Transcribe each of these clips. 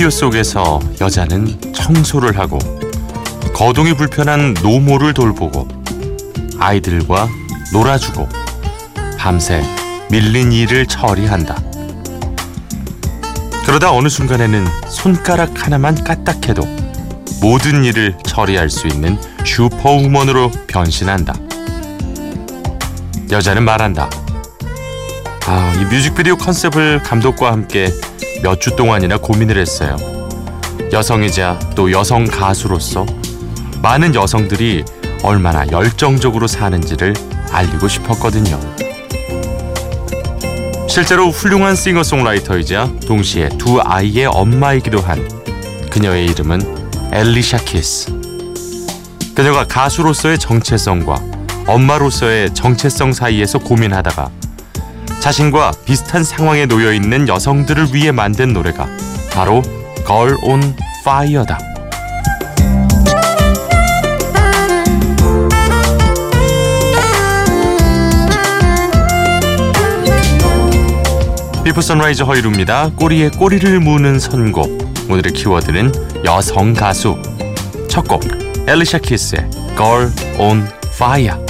뮤직비디오 속에서 여자는 청소를 하고 거동이 불편한 노모를 돌보고 아이들과 놀아주고 밤새 밀린 일을 처리한다. 그러다 어느 순간에는 손가락 하나만 까딱해도 모든 일을 처리할 수 있는 슈퍼우먼으로 변신한다. 여자는 말한다. 아, 이 뮤직비디오 컨셉을 감독과 함께 몇 주 동안이나 고민을 했어요. 여성이자 또 여성 가수로서 많은 여성들이 얼마나 열정적으로 사는지를 알리고 싶었거든요. 실제로 훌륭한 싱어송라이터이자 동시에 두 아이의 엄마이기도 한 그녀의 이름은 엘리샤 키스. 그녀가 가수로서의 정체성과 엄마로서의 정체성 사이에서 고민하다가 자신과 비슷한 상황에 놓여 있는 여성들을 위해 만든 노래가 바로 Girl on Fire다. 비포 선라이즈 허일후입니다. 꼬리에 꼬리를 무는 선곡. 오늘의 키워드는 여성 가수. 첫 곡, 엘리샤 키스의 Girl on Fire.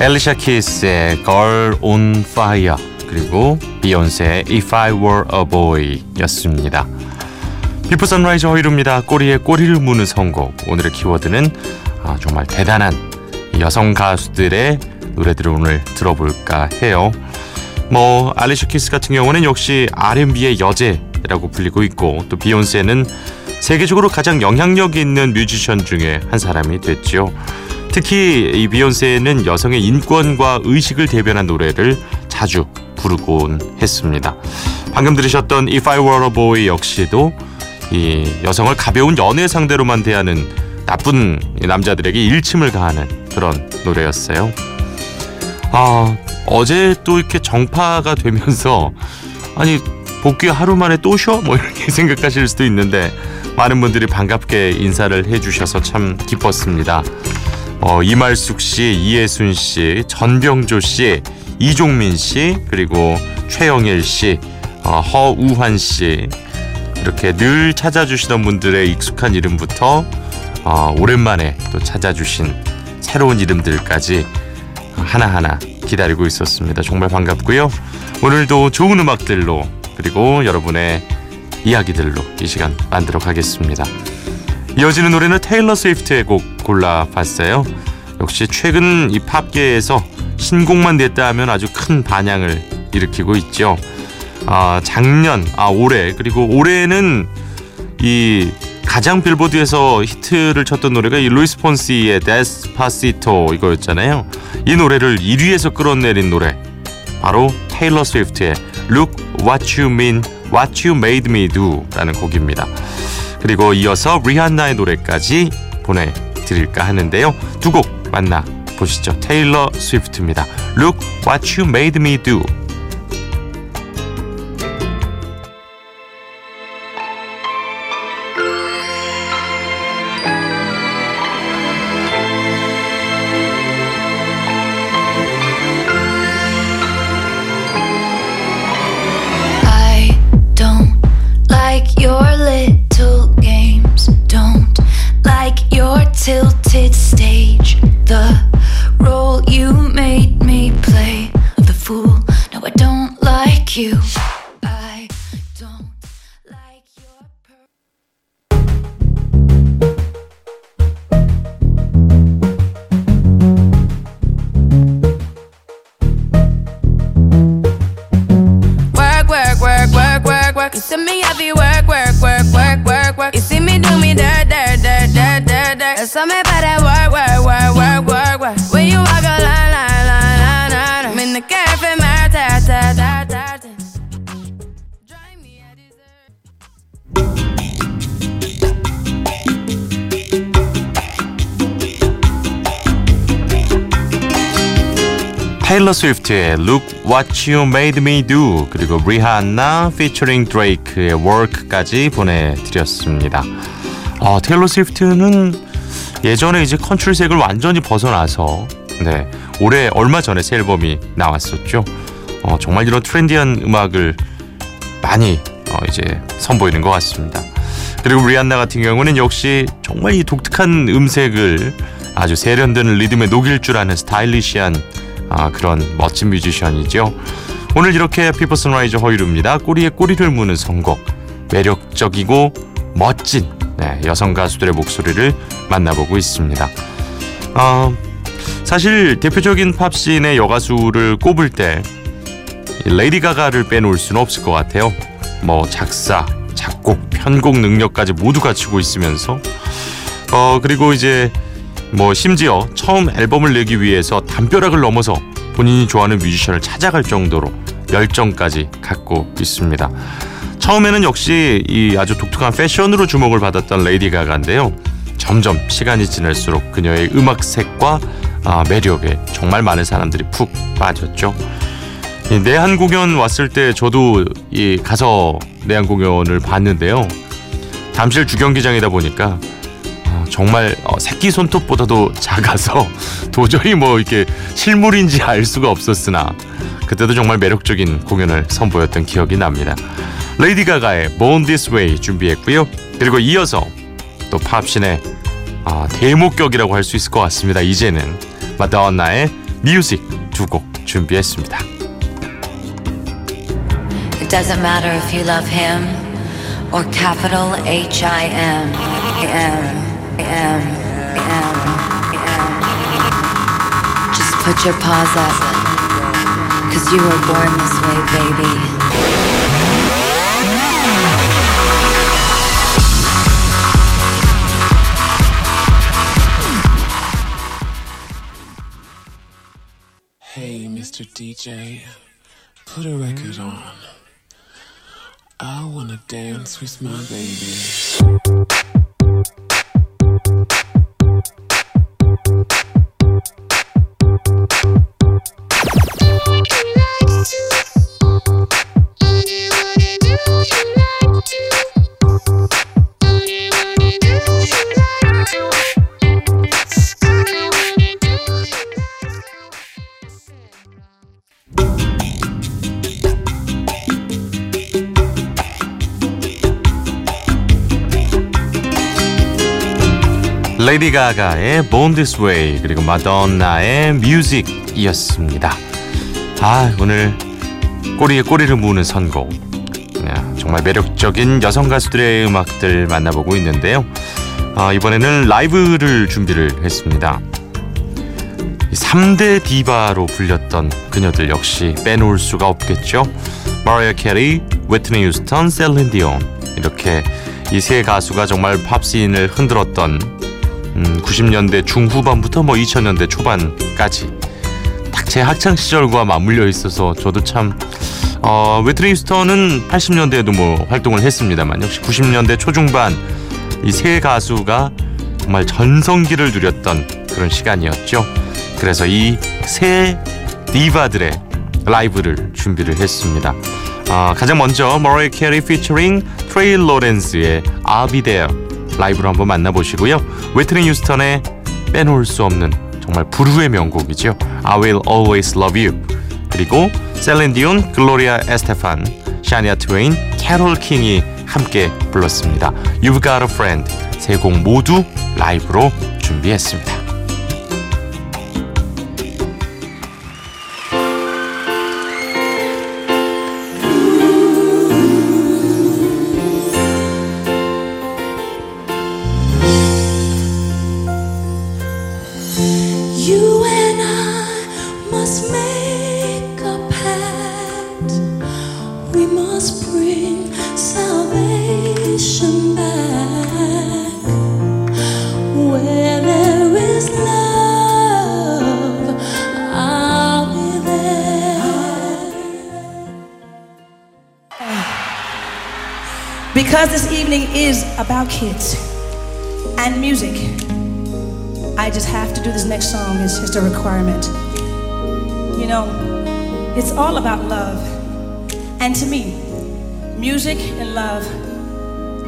엘리샤 키스의 Girl on Fire 그리고 비욘세의 If I Were a Boy 였습니다. 비포 선라이즈 허일후입니다. 꼬리에 꼬리를 무는 선곡 오늘의 키워드는 아, 정말 대단한 여성 가수들의 노래들을 오늘 들어볼까 해요. 뭐 알리샤 키스 같은 경우는 역시 R&B의 여제라고 불리고 있고 또 비욘세는 세계적으로 가장 영향력 있는 뮤지션 중에 한 사람이 됐죠. 특히 이 비욘세는 여성의 인권과 의식을 대변한 노래를 자주 부르곤 했습니다. 방금 들으셨던 If I Were a Boy 역시도 이 여성을 가벼운 연애 상대로만 대하는 나쁜 남자들에게 일침을 가하는 그런 노래였어요. 아 어제 또 이렇게 정파가 되면서 아니 복귀 하루 만에 또 쉬어? 뭐 이렇게 생각하실 수도 있는데 많은 분들이 반갑게 인사를 해주셔서 참 기뻤습니다. 어, 이말숙 씨, 이예순 씨, 전병조 씨, 이종민 씨, 그리고 최영일 씨, 어, 허우환 씨 이렇게 늘 찾아주시던 분들의 익숙한 이름부터 어, 오랜만에 또 찾아주신 새로운 이름들까지 하나하나 기다리고 있었습니다. 정말 반갑고요. 오늘도 좋은 음악들로 그리고 여러분의 이야기들로 이 시간 만들어 가겠습니다. 이어지는 노래는 테일러 스위프트의 곡 골라봤어요. 역시 최근 이 팝계에서 신곡만 냈다 하면 아주 큰 반향을 일으키고 있죠. 아, 작년, 아, 올해, 그리고 올해는 이 가장 빌보드에서 히트를 쳤던 노래가 이 루이스 폰시의 Despacito 이거였잖아요. 이 노래를 1위에서 끌어내린 노래 바로 테일러 스위프트의 Look What You Mean, What You Made Me Do라는 곡입니다. 그리고 이어서 리한나의 노래까지 보내드릴까 하는데요. 두 곡 만나 보시죠. 테일러 스위프트입니다. Look What You Made Me Do. Work. You see me heavy work, work, work, work, work, work. You see me do me dirt, dirt, dirt, dirt, dirt, dirt. There's something about work, work, work, work, work, work. When you walk 테일러 스위프트의 Look What You Made Me Do 그리고 리하나 피처링 드레이크의 Work까지 보내드렸습니다. 아, 테일러 스위프트는 예전에 이제 컨트리색을 완전히 벗어나서 네 올해 얼마 전에 새 앨범이 나왔었죠. 어, 정말 이런 trendy한 음악을 많이 어, 이제 선보이는 것 같습니다. 그리고 리한나 같은 경우는 역시 정말 이 독특한 음색을 아주 세련된 리듬에 녹일 줄 아는 stylish한 아, 그런 멋진 뮤지션이죠. 오늘 이렇게 비포 선라이즈 허일후입니다. 꼬리에 꼬리를 무는 선곡 매력적이고 멋진 네, 여성 가수들의 목소리를 만나보고 있습니다. 어, 사실 대표적인 팝씬의 여가수를 꼽을 때이 레이디 가가를 빼놓을 수는 없을 것 같아요. 뭐 작사, 작곡, 편곡 능력까지 모두 갖추고 있으면서 어 그리고 이제 뭐 심지어 처음 앨범을 내기 위해서 담벼락을 넘어서 본인이 좋아하는 뮤지션을 찾아갈 정도로 열정까지 갖고 있습니다. 처음에는 역시 이 아주 독특한 패션으로 주목을 받았던 레이디 가가인데요. 점점 시간이 지날수록 그녀의 음악색과 아, 매력에 정말 많은 사람들이 푹 빠졌죠. 이 내한 공연 왔을 때 저도 이 가서 내한 공연을 봤는데요. 잠실 주경기장이다 보니까 어, 정말 어, 새끼 손톱보다도 작아서 도저히 뭐 이렇게 실물인지 알 수가 없었으나 그때도 정말 매력적인 공연을 선보였던 기억이 납니다. 레이디 가가의 Born This Way 준비했고요. 그리고 이어서 또 팝신의 아, 대목격이라고 할 수 있을 것 같습니다. 이제는 마다원나의 뮤직 두 곡 준비했습니다. It doesn't matter if you love him or capital H I M. M. M. M. am. Just put your paws up. Cause you were born this way, baby. Hey, Mr. DJ, put a record on. I wanna dance with my baby. 레이디 가가의 Born This Way 그리고 마돈나의 Music이었습니다. 아 오늘 꼬리에 꼬리를 무는 선곡 네, 정말 매력적인 여성 가수들의 음악들 만나보고 있는데요. 아, 이번에는 라이브를 준비를 했습니다. 3대 디바로 불렸던 그녀들 역시 빼놓을 수가 없겠죠. 머라이어 캐리, 휘트니 휴스턴, 셀린 디온 이렇게 이 세 가수가 정말 팝씬을 흔들었던 음, 90년대 중후반부터 뭐 2000년대 초반까지 딱 제 학창 시절과 맞물려 있어서 저도 참 어, 웨트니 휴스턴은 80년대에도 뭐 활동을 했습니다만 역시 90년대 초중반 이 세 가수가 정말 전성기를 누렸던 그런 시간이었죠. 그래서 이 세 디바들의 라이브를 준비를 했습니다. 아, 가장 먼저 머레이 캐리 피처링 트레이 로렌스의 There 라이브로 한번 만나보시고요. 휘트니 휴스턴의 빼놓을 수 없는 정말 불후의 명곡이죠. I Will Always Love You 그리고 셀린 디온, 글로리아 에스테판, 샤니아 트웨인, 캐롤 킹이 함께 불렀습니다. You've Got a Friend 세 곡 모두 라이브로 준비했습니다. Because this evening is about kids and music, I just have to do this next song. It's just a requirement. You know, it's all about love. And to me, music and love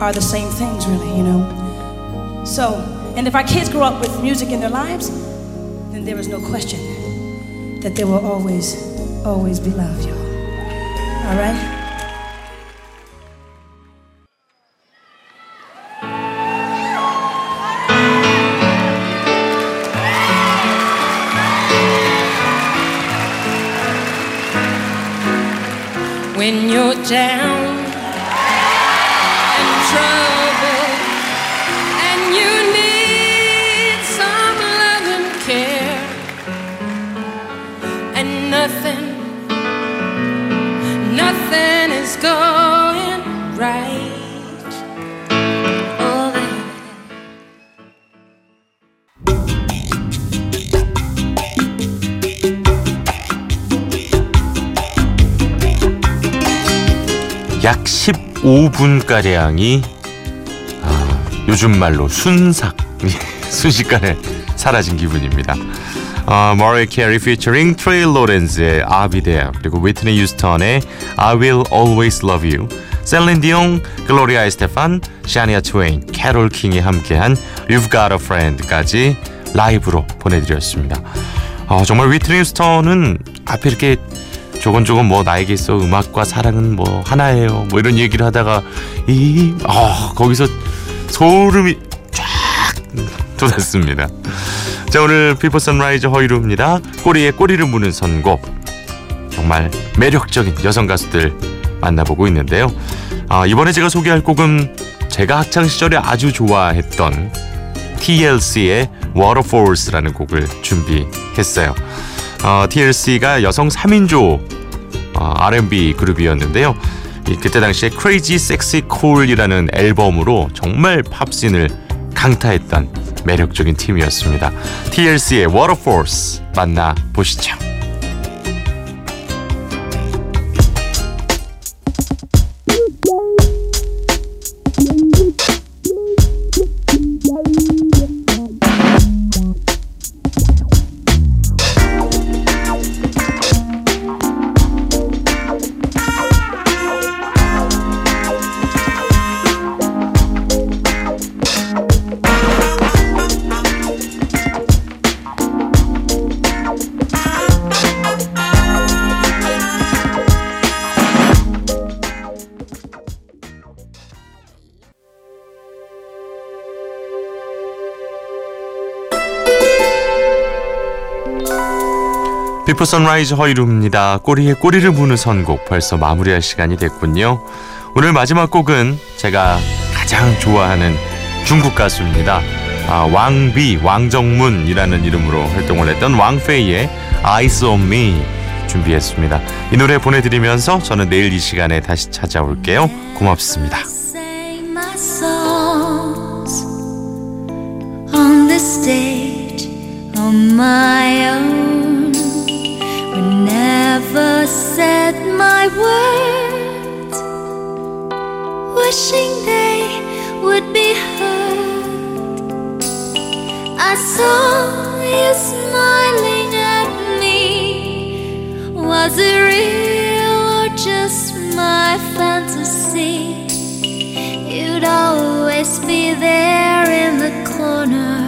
are the same things, really, you know. So, and if our kids grow up with music in their lives, then there is no question that there will always, always be love, y'all. All right? Down 15분가량이 아, 요즘 말로 순삭 순식간에 사라진 기분입니다. 어, 머라이어 캐리 피처링 트레이 로렌즈의 I'll Be There 그리고 휘트니 휴스턴의 I Will Always Love You 셀린 디온, 글로리아 에스테판, 샤니아 트웨인, 캐롤 킹이 함께한 You've Got a Friend까지 라이브로 보내드렸습니다. 어, 정말 휘트니 휴스턴은 앞에 이렇게 조곤조곤 뭐 나에게 있어 음악과 사랑은 뭐 하나예요 뭐 이런 얘기를 하다가 이 아, 거기서 소름이 쫙 돋았습니다. 자 오늘 비포 선라이즈 허일후입니다. 꼬리에 꼬리를 무는 선곡 정말 매력적인 여성 가수들 만나보고 있는데요. 아, 이번에 제가 소개할 곡은 제가 학창 시절에 아주 좋아했던 TLC의 Waterfalls라는 곡을 준비했어요. 어, TLC가 여성 3인조 어, R&B 그룹이었는데요. 이, 그때 당시에 Crazy Sexy Cool이라는 앨범으로 정말 팝씬을 강타했던 매력적인 팀이었습니다. TLC의 Waterfalls 만나 보시죠. 비포 선라이즈 허일후입니다. 꼬리에 꼬리를 무는 선곡 벌써 마무리할 시간이 됐군요. 오늘 마지막 곡은 제가 가장 좋아하는 중국 가수입니다. 아, 왕비, 왕정문이라는 이름으로 활동을 했던 왕페이의 Eyes on Me 준비했습니다. 이 노래 보내드리면서 저는 내일 이 시간에 다시 찾아올게요. 고맙습니다. On the stage on my own. But never said my words, wishing they would be heard. I saw you smiling at me. Was it real or just my fantasy? You'd always be there in the corner.